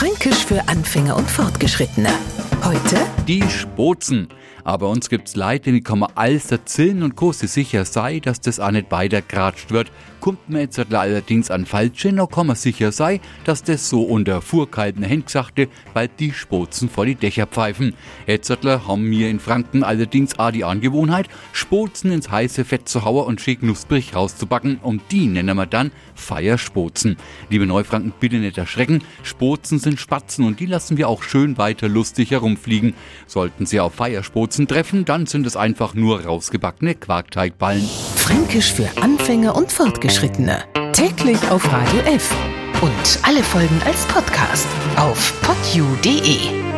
Fränkisch für Anfänger und Fortgeschrittene. Heute Die Spozen. Aber uns gibt's Leute, die kommen alles erzählen und große sicher sei, dass das auch nicht weiter geratscht wird. Kommt mir jetzt allerdings an Falsche, noch kann man sicher sei, dass das so unter vorkalten Händen gesagt weil die Spozen vor die Dächer pfeifen. Jetzt haben wir in Franken allerdings auch die Angewohnheit, Spozen ins heiße Fett zu hauen und schick knusprig rauszubacken und die nennen wir dann Feierspozen. Liebe Neufranken, bitte nicht erschrecken, Spozen sind Spatzen und die lassen wir auch schön weiter lustig herumfliegen. Sollten sie auf Feierspozen treffen, dann sind es einfach nur rausgebackene Quarkteigballen. Fränkisch für Anfänger und Fortgeschrittene. Täglich auf Radio F. Und alle Folgen als Podcast auf podu.de.